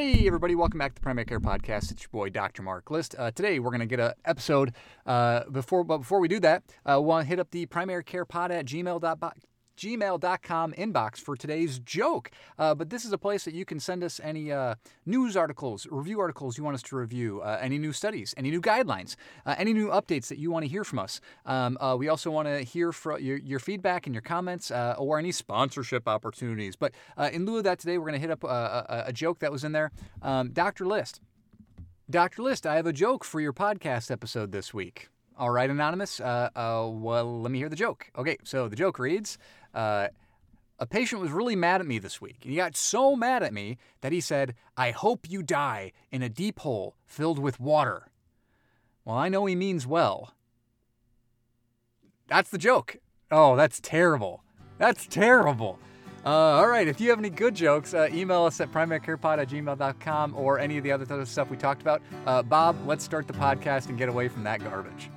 Hey, everybody, welcome back to the Primary Care Podcast. It's your boy, Dr. Mark List. Uh, today, we're going to get an episode. Uh, before, But before we do that, I uh, want to hit up the primary care pod at gmail.com gmail.com inbox for today's joke. Uh, but this is a place that you can send us any uh, news articles, review articles you want us to review, uh, any new studies, any new guidelines, uh, any new updates that you want to hear from us. Um, uh, we also want to hear from your, your, feedback and your comments uh, or any sponsorship opportunities. But in lieu of that, today we're going to hit up a, a, joke that was in there. Um, Dr. List. Dr. List, I have a joke for your podcast episode this week. All right, Anonymous. Uh, uh, well, let me hear the joke. Okay, so the joke reads uh, A patient was really mad at me this week. He got so mad at me that he said, I hope you die in a deep hole filled with water. Well, I know he means well. That's the joke. Oh, that's terrible. That's terrible. Uh, all right, if you have any good jokes, uh, email us at primarycarepod at gmail.com or any of the other stuff we talked about. Uh, Bob, let's start the podcast and get away from that garbage.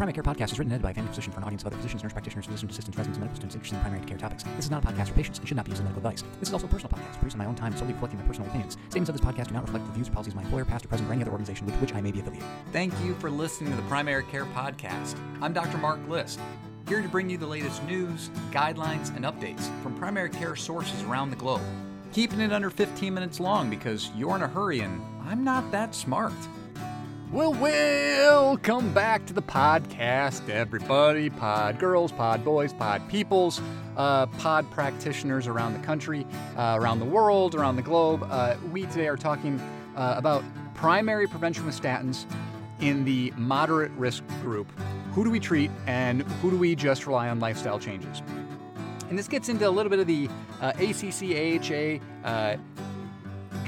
Primary Care Podcast is written and edited by a family physician for an audience of other physicians, nurse practitioners, physician assistants, residents, medical students interested in primary care topics. This is not a podcast for patients and should not be used as medical advice. This is also a personal podcast produced on my own time, solely reflecting my personal opinions. Statements of this podcast do not reflect the views or policies of my employer, past or present, or any other organization with which I may be affiliated. Thank you for listening to the Primary Care Podcast. I'm Dr. Mark List, here to bring you the latest news, guidelines, and updates from primary care sources around the globe. Keeping it under 15 minutes long because you're in a hurry and I'm not that smart. Well, welcome back to the podcast, everybody. Pod girls, pod boys, pod peoples, uh, pod practitioners around the country, uh, around the world, around the globe. Uh, we today are talking uh, about primary prevention with statins in the moderate risk group. Who do we treat and who do we just rely on lifestyle changes? And this gets into a little bit of the uh, ACC AHA uh,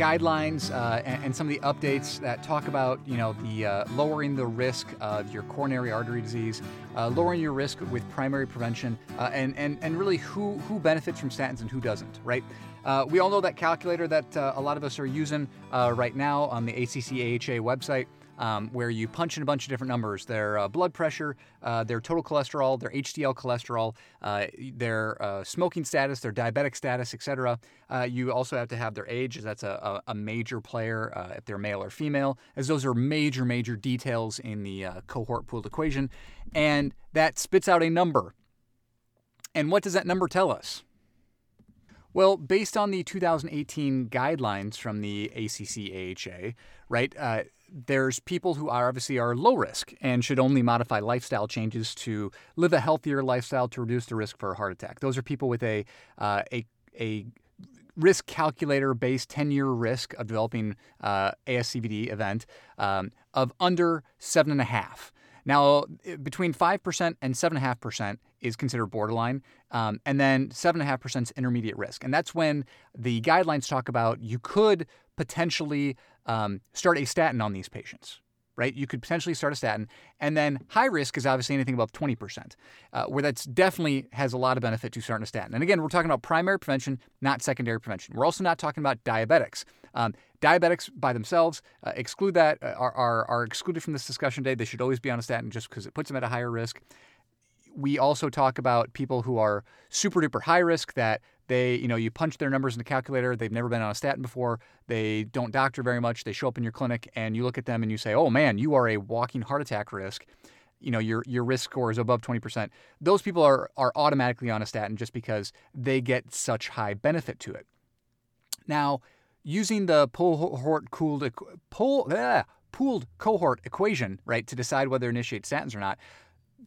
guidelines uh, and, and, some of the updates that talk about, you know, the uh, lowering the risk of your coronary artery disease, uh, lowering your risk with primary prevention, uh, and, and, and really who, who benefits from statins and who doesn't, right? Uh, we all know that calculator that a lot of us are using right now on the ACC AHA website um, where you punch in a bunch of different numbers their uh, blood pressure, uh, their total cholesterol, their HDL cholesterol, uh, their uh, smoking status, their diabetic status, etc. Uh, you also have to have their age, that's a, a major player uh, if they're male or female, as those are major, major details in the cohort pooled equation. And that spits out a number. And what does that number tell us? Well, based on the 2018 guidelines from the ACC AHA, right, uh, there's people who are obviously are low risk and should only modify lifestyle changes to live a healthier lifestyle to reduce the risk for a heart attack. Those are people with a uh, a a risk calculator based 10 year risk of developing uh, ASCVD event um, of under seven and a half. Now, between 5% and 7.5% is considered borderline, um, and then 7.5% is intermediate risk. And that's when the guidelines talk about you could potentially um, start a statin on these patients. Right, you could potentially start a statin, and then high risk is obviously anything above 20%, uh, where that's definitely has a lot of benefit to starting a statin. And again, we're talking about primary prevention, not secondary prevention. We're also not talking about diabetics. Um, diabetics by themselves, uh, exclude that, uh, are, are, are excluded from this discussion today. They should always be on a statin just because it puts them at a higher risk we also talk about people who are super duper high risk that they, you know, you punch their numbers in the calculator, they've never been on a statin before, they don't doctor very much, they show up in your clinic and you look at them and you say, "Oh man, you are a walking heart attack risk." You know, your your risk score is above 20%. Those people are are automatically on a statin just because they get such high benefit to it. Now, using the cohort cooled pool, ah, pooled cohort equation, right, to decide whether to initiate statins or not,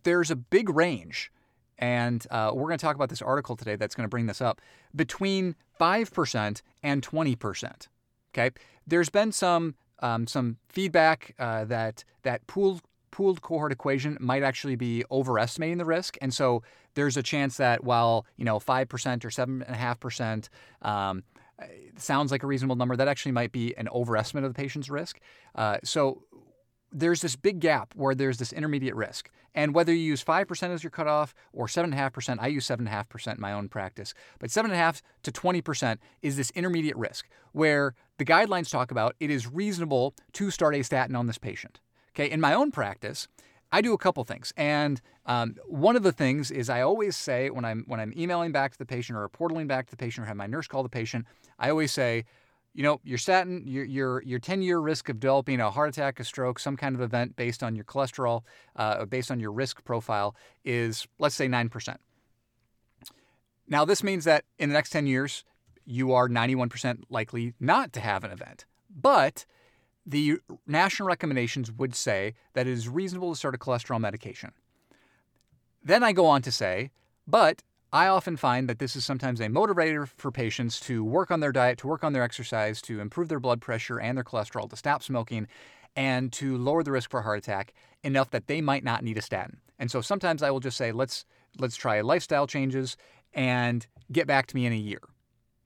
there's a big range, and uh, we're going to talk about this article today that's going to bring this up between 5% and 20%. Okay, there's been some um, some feedback uh, that that pooled pooled cohort equation might actually be overestimating the risk, and so there's a chance that while you know five percent or seven and a half percent um, sounds like a reasonable number, that actually might be an overestimate of the patient's risk. Uh, so there's this big gap where there's this intermediate risk. And whether you use 5% as your cutoff or 7.5%, I use 7.5% in my own practice, but 7.5 to 20% is this intermediate risk where the guidelines talk about it is reasonable to start a statin on this patient. Okay, in my own practice, I do a couple things, and um, one of the things is I always say when I'm when I'm emailing back to the patient or reporting back to the patient or have my nurse call the patient, I always say, you know, your statin, your your your 10 year risk of developing a heart attack, a stroke, some kind of event based on your cholesterol, uh, based on your risk profile is let's say nine percent. Now this means that in the next 10 years, you are 91% likely not to have an event, but the national recommendations would say that it is reasonable to start a cholesterol medication. Then I go on to say, but I often find that this is sometimes a motivator for patients to work on their diet, to work on their exercise, to improve their blood pressure and their cholesterol, to stop smoking, and to lower the risk for a heart attack enough that they might not need a statin. And so sometimes I will just say, let's let's try lifestyle changes and get back to me in a year.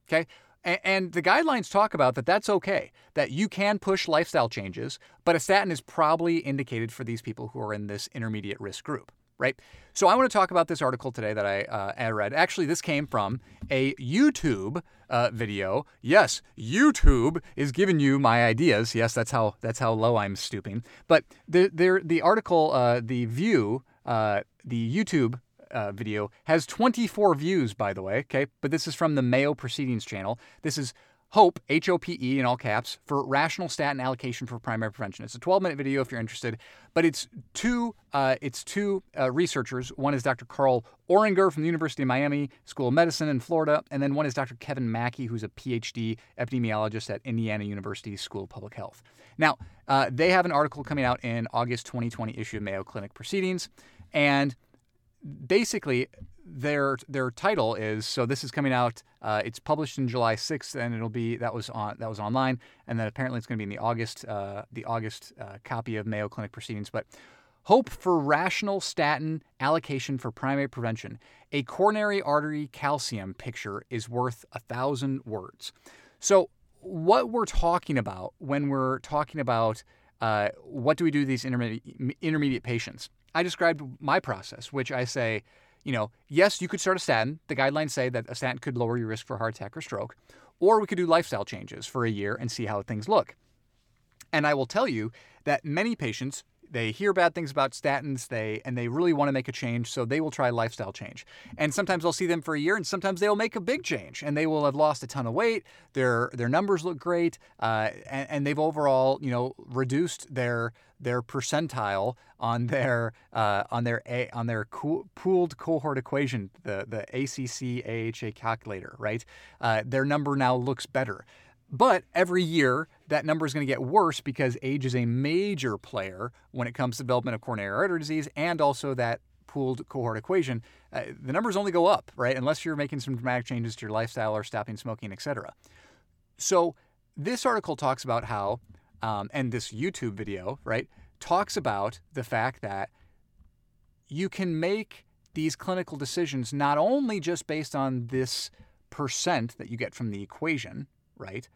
Okay? And the guidelines talk about that that's okay, that you can push lifestyle changes, but a statin is probably indicated for these people who are in this intermediate risk group, right? So I want to talk about this article today that I, uh, I read. Actually, this came from a YouTube uh, video. Yes, YouTube is giving you my ideas. Yes, that's how that's how low I'm stooping. But the the, the article, uh, the view, uh, the YouTube uh, video has 24 views, by the way. Okay, but this is from the Mayo Proceedings channel. This is HOPE, H O P E in all caps, for rational statin allocation for primary prevention. It's a 12 minute video if you're interested, but it's two, uh, it's two uh, researchers. One is Dr. Carl Orringer from the University of Miami School of Medicine in Florida, and then one is Dr. Kevin Maki, who's a PhD epidemiologist at Indiana University School of Public Health. Now, uh, they have an article coming out in August 2020 issue of Mayo Clinic Proceedings, and basically their their title is so this is coming out uh, it's published in July 6th and it'll be that was on that was online and then apparently it's going to be in the August uh, the August uh, copy of Mayo Clinic proceedings. But hope for rational statin allocation for primary prevention. A coronary artery calcium picture is worth a thousand words. So what we're talking about when we're talking about uh, what do we do with these intermediate intermediate patients I described my process, which I say, you know, yes, you could start a statin. The guidelines say that a statin could lower your risk for heart attack or stroke, or we could do lifestyle changes for a year and see how things look. And I will tell you that many patients they hear bad things about statins they and they really want to make a change so they will try lifestyle change. And sometimes i'll see them for a year and sometimes they'll make a big change and they will have lost a ton of weight their their numbers look great uh, and, and, they've overall you know reduced their their percentile on their uh, on their a, on their co- pooled cohort equation the the ACC AHA calculator right? Uh, their number now looks better. But every year, that number is going to get worse because age is a major player when it comes to development of coronary artery disease and also that pooled cohort equation. Uh, the numbers only go up, right? Unless you're making some dramatic changes to your lifestyle or stopping smoking, etc. So this article talks about how, um, and this YouTube video, right, talks about the fact that you can make these clinical decisions not only just based on this percent that you get from the equation, right?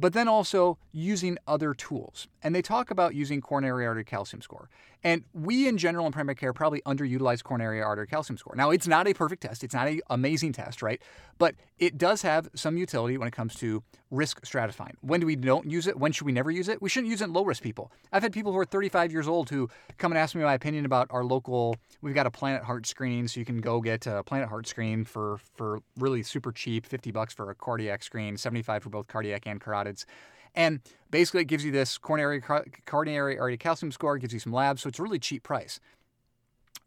But then also using other tools. And they talk about using coronary artery calcium score. And we in general in primary care probably underutilize coronary artery calcium score. Now, it's not a perfect test, it's not an amazing test, right? But it does have some utility when it comes to risk stratifying. When do we don't use it? When should we never use it? We shouldn't use it in low risk people. I've had people who are 35 years old who come and ask me my opinion about our local, we've got a Planet Heart screen, so you can go get a Planet Heart screen for, for really super cheap, 50 bucks for a cardiac screen, 75 for both cardiac and carotids. And basically, it gives you this coronary, coronary artery calcium score, gives you some labs, so it's a really cheap price.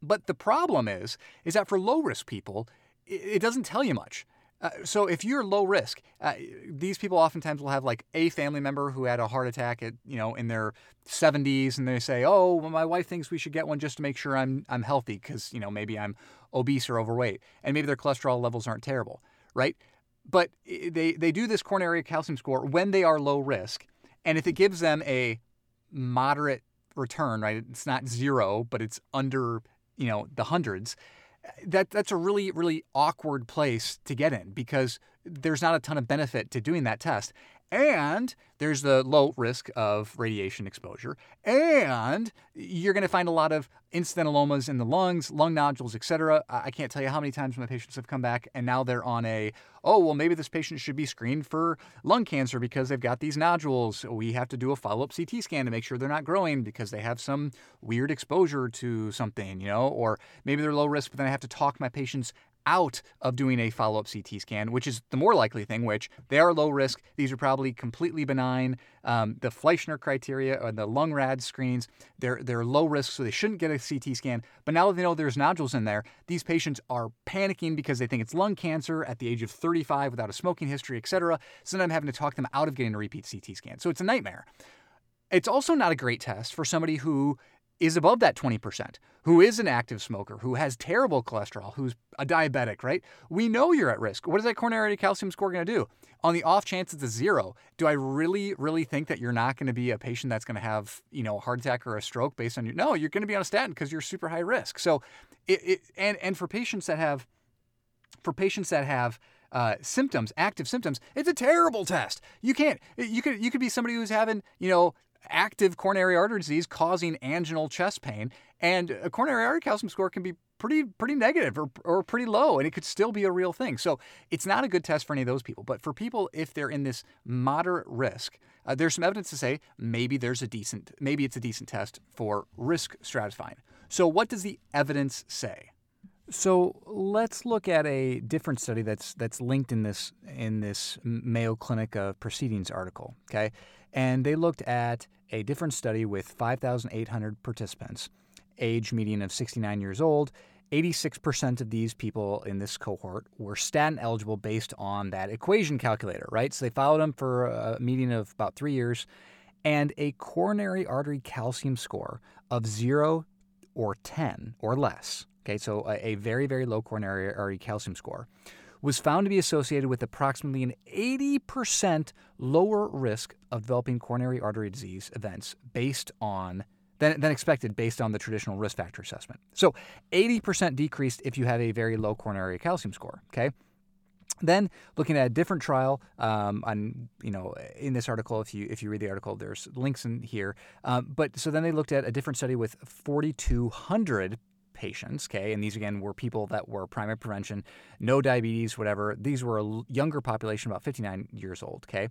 But the problem is, is that for low risk people, it doesn't tell you much. Uh, so if you're low risk, uh, these people oftentimes will have like a family member who had a heart attack at you know in their 70s, and they say, "Oh, well, my wife thinks we should get one just to make sure I'm I'm healthy because you know maybe I'm obese or overweight, and maybe their cholesterol levels aren't terrible, right?" But they, they do this coronary calcium score when they are low risk. And if it gives them a moderate return, right, it's not zero, but it's under, you know, the hundreds, that that's a really really awkward place to get in because there's not a ton of benefit to doing that test and there's the low risk of radiation exposure. And you're going to find a lot of incidentalomas in the lungs lung nodules etc i can't tell you how many times my patients have come back and now they're on a oh well maybe this patient should be screened for lung cancer because they've got these nodules. We have to do a follow-up ct scan to make sure they're not growing because they have some weird exposure to something you know? Or maybe they're low risk but then i have to talk my patients out of doing a follow up CT scan, which is the more likely thing, which they are low risk. These are probably completely benign. Um, the Fleischner criteria or the lung rad screens, they're, they're low risk, so they shouldn't get a CT scan. But now that they know there's nodules in there, these patients are panicking because they think it's lung cancer at the age of 35 without a smoking history, et cetera. So then I'm having to talk them out of getting a repeat CT scan. So it's a nightmare. It's also not a great test for somebody who is above that 20%, who is an active smoker, who has terrible cholesterol, who's a diabetic, right? We know you're at risk. What is that coronary calcium score going to do? On the off chance it's a zero, do I really, really think that you're not going to be a patient that's going to have, you know, a heart attack or a stroke based on your? No, you're going to be on a statin because you're super high risk. So, it, it and and for patients that have, for patients that have uh, symptoms, active symptoms, it's a terrible test. You can't. You could you could be somebody who's having you know active coronary artery disease causing anginal chest pain, and a coronary artery calcium score can be pretty pretty negative or, or pretty low, and it could still be a real thing. So it's not a good test for any of those people. But for people, if they're in this moderate risk, uh, there's some evidence to say maybe there's a decent maybe it's a decent test for risk stratifying. So what does the evidence say? So let's look at a different study that's that's linked in this in this Mayo Clinic proceedings article. Okay, and they looked at a different study with 5,800 participants, age median of 69 years old. 86% of these people in this cohort were statin eligible based on that equation calculator, right? So they followed them for a median of about three years and a coronary artery calcium score of zero or 10 or less. Okay, so a, a very, very low coronary artery calcium score was found to be associated with approximately an 80% lower risk of developing coronary artery disease events based on than, than expected based on the traditional risk factor assessment. So 80% decreased if you have a very low coronary calcium score. Okay. Then looking at a different trial um, on you know in this article, if you if you read the article, there's links in here. Um, but so then they looked at a different study with 4,200 patients, okay, and these again were people that were primary prevention, no diabetes, whatever. These were a younger population, about 59 years old, okay.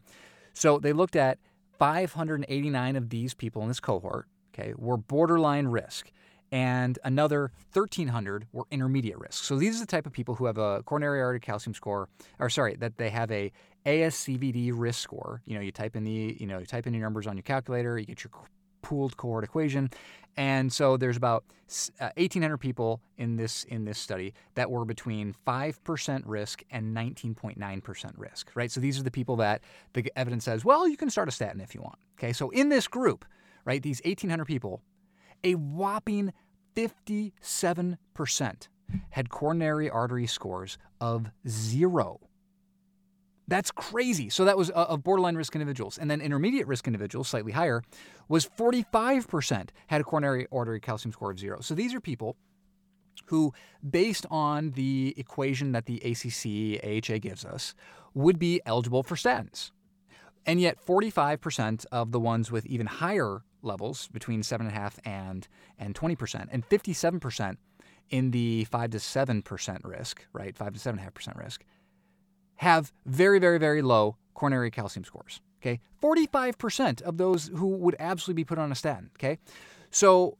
So they looked at 589 of these people in this cohort, okay, were borderline risk, and another 1,300 were intermediate risk. So these are the type of people who have a coronary artery calcium score, or sorry, that they have a ASCVD risk score. You know, you type in the, you know, you type in your numbers on your calculator, you get your pooled cohort equation. And so there's about 1,800 uh, people in this in this study that were between 5% risk and 19.9% risk, right? So these are the people that the evidence says, well, you can start a statin if you want. Okay, so in this group, right, these 1,800 people, a whopping 57% had coronary artery scores of zero. That's crazy. So that was uh, of borderline risk individuals. And then intermediate risk individuals, slightly higher, was 45% had a coronary artery calcium score of zero. So these are people who, based on the equation that the ACC AHA gives us, would be eligible for statins. And yet 45% of the ones with even higher levels, between 7.5 and, and 20%, and 57% in the 5 to 7% risk, right? 5 to 7.5% risk, have very, very, very low coronary calcium scores. Okay, 45% of those who would absolutely be put on a statin. Okay, so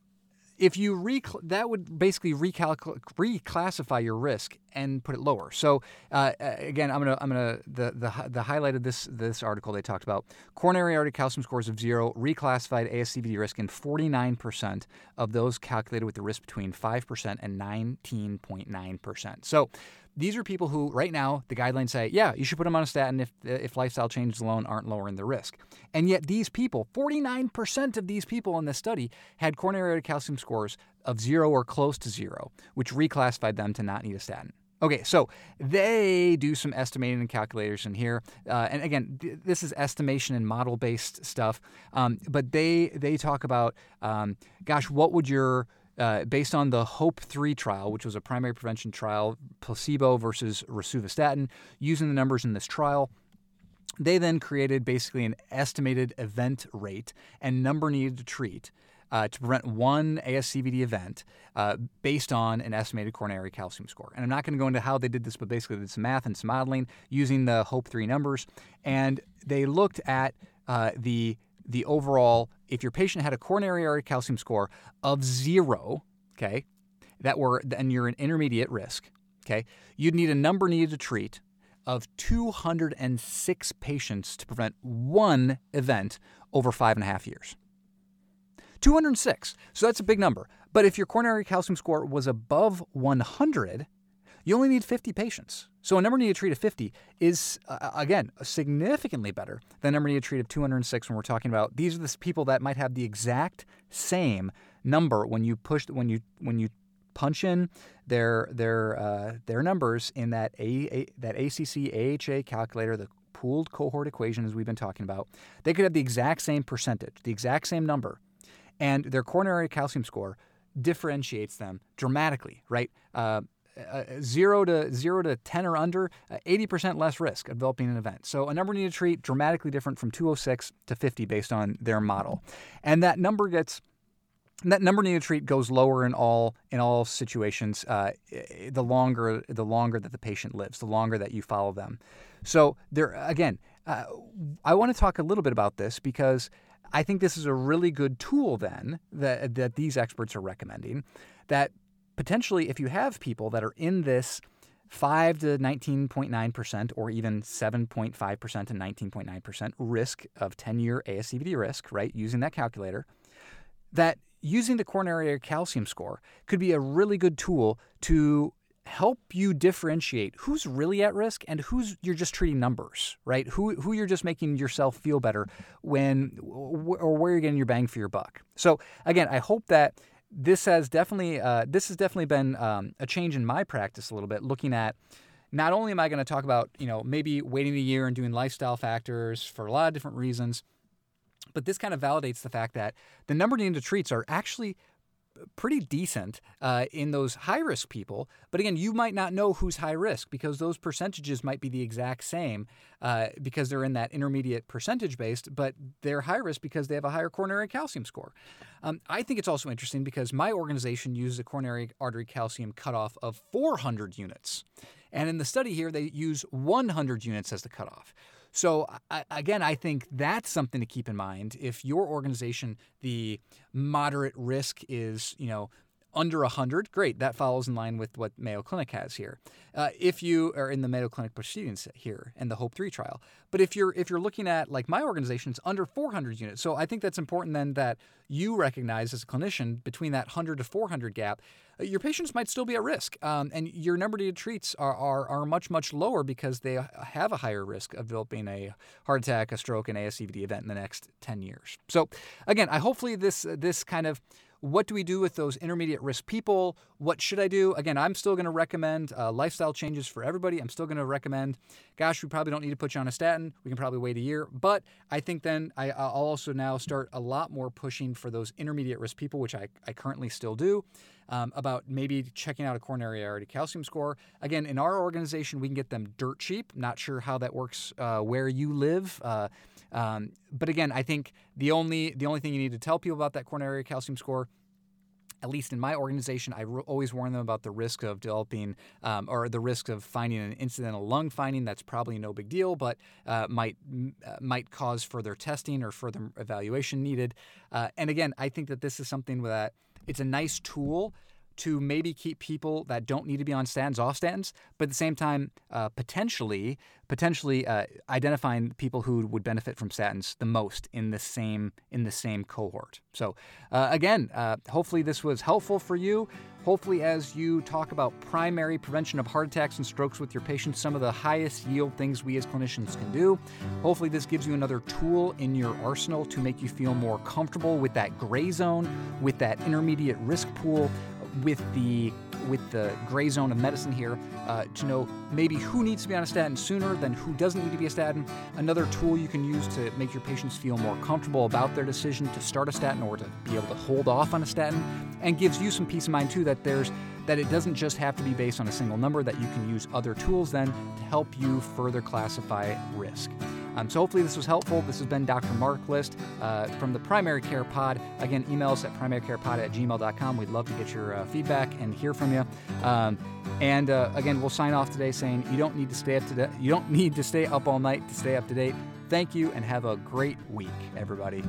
if you rec- that would basically reclassify your risk and put it lower. So uh, again, I'm gonna I'm gonna the, the the highlight of this this article they talked about coronary artery calcium scores of zero reclassified ASCVD risk in 49% of those calculated with the risk between 5% and 19.9%. So these are people who, right now, the guidelines say, yeah, you should put them on a statin if, if lifestyle changes alone aren't lowering the risk. And yet, these people, 49% of these people in this study, had coronary artery calcium scores of zero or close to zero, which reclassified them to not need a statin. Okay, so they do some estimating and calculators in here, uh, and again, th- this is estimation and model-based stuff. Um, but they they talk about, um, gosh, what would your uh, based on the HOPE 3 trial, which was a primary prevention trial, placebo versus rosuvastatin, using the numbers in this trial. They then created basically an estimated event rate and number needed to treat uh, to prevent one ASCVD event uh, based on an estimated coronary calcium score. And I'm not going to go into how they did this, but basically they did some math and some modeling using the HOPE 3 numbers. And they looked at uh, the the overall, if your patient had a coronary artery calcium score of zero, okay, that were, then you're an intermediate risk, okay, you'd need a number needed to treat of 206 patients to prevent one event over five and a half years. 206. So that's a big number. But if your coronary calcium score was above 100, you only need 50 patients. So a number needed to treat of 50 is, uh, again, significantly better than a number needed to treat of 206 when we're talking about these are the people that might have the exact same number when you push when you when you punch in their their uh, their numbers in that a, a that ACC AHA calculator, the pooled cohort equation as we've been talking about. They could have the exact same percentage, the exact same number, and their coronary calcium score differentiates them dramatically, right? Uh, uh, zero to zero to ten or under, uh, eighty percent less risk of developing an event. So a number needed to treat dramatically different from 206 to 50 based on their model, and that number gets that number needed to treat goes lower in all in all situations. Uh, the longer the longer that the patient lives, the longer that you follow them. So there again, uh, I want to talk a little bit about this because I think this is a really good tool then that that these experts are recommending that potentially, if you have people that are in this 5 to 19.9% or even 7.5% and 19.9% risk of 10 year ASCVD risk, right, using that calculator, that using the coronary calcium score could be a really good tool to help you differentiate who's really at risk and who's you're just treating numbers, right? Who who you're just making yourself feel better when or where you're getting your bang for your buck. So again, I hope that this has definitely uh, this has definitely been um, a change in my practice a little bit, looking at not only am I going to talk about you know maybe waiting a year and doing lifestyle factors for a lot of different reasons, but this kind of validates the fact that the number needed to treats are actually pretty decent uh, in those high risk people. But again, you might not know who's high risk because those percentages might be the exact same uh, because they're in that intermediate percentage based, but they're high risk because they have a higher coronary calcium score. Um, I think it's also interesting because my organization uses a coronary artery calcium cutoff of 400 units. And in the study here, they use 100 units as the cutoff. So I, again, I think that's something to keep in mind. If your organization, the moderate risk is, you know, under 100, great. That follows in line with what Mayo Clinic has here. Uh, if you are in the Mayo Clinic proceedings here and the Hope 3 trial, but if you're if you're looking at like my organization, it's under 400 units. So I think that's important then that you recognize as a clinician between that 100 to 400 gap, uh, your patients might still be at risk, um, and your number needed treats are, are are much much lower because they have a higher risk of developing a heart attack, a stroke, an ASCVD event in the next 10 years. So again, I hopefully this this kind of what do we do with those intermediate risk people? What should I do? Again, I'm still going to recommend uh, lifestyle changes for everybody. I'm still going to recommend, gosh, we probably don't need to put you on a statin. We can probably wait a year. But I think then I, will also now start a lot more pushing for those intermediate risk people, which I, I currently still do. Um, about maybe checking out a coronary artery calcium score. Again, in our organization, we can get them dirt cheap. Not sure how that works uh, where you live. Uh, um, but again, I think the only the only thing you need to tell people about that coronary calcium score at least in my organization, I always warn them about the risk of developing um, or the risk of finding an incidental lung finding. That's probably no big deal, but uh, might uh, might cause further testing or further evaluation needed. Uh, and again, I think that this is something that it's a nice tool to maybe keep people that don't need to be on statins off statins, but at the same time, uh, potentially, potentially uh, identifying people who would benefit from statins the most in the same in the same cohort. So, uh, again, uh, hopefully this was helpful for you. Hopefully, as you talk about primary prevention of heart attacks and strokes with your patients, some of the highest yield things we as clinicians can do. Hopefully, this gives you another tool in your arsenal to make you feel more comfortable with that gray zone, with that intermediate risk pool, with the with the gray zone of medicine here uh, to know maybe who needs to be on a statin sooner than who doesn't need to be a statin. Another tool you can use to make your patients feel more comfortable about their decision to start a statin or to be able to hold off on a statin, and gives you some peace of mind too that there's that it doesn't just have to be based on a single number, that you can use other tools then to help you further classify risk. Um, so hopefully this was helpful. This has been Dr. Mark List uh, from the Primary Care Pod. Again, email us at primarycarepod at gmail.com. We'd love to get your uh, feedback and hear from you. Um, and uh, again, we'll sign off today saying you don't need to stay up to date. You don't need to stay up all night to stay up to date. Thank you and have a great week, everybody.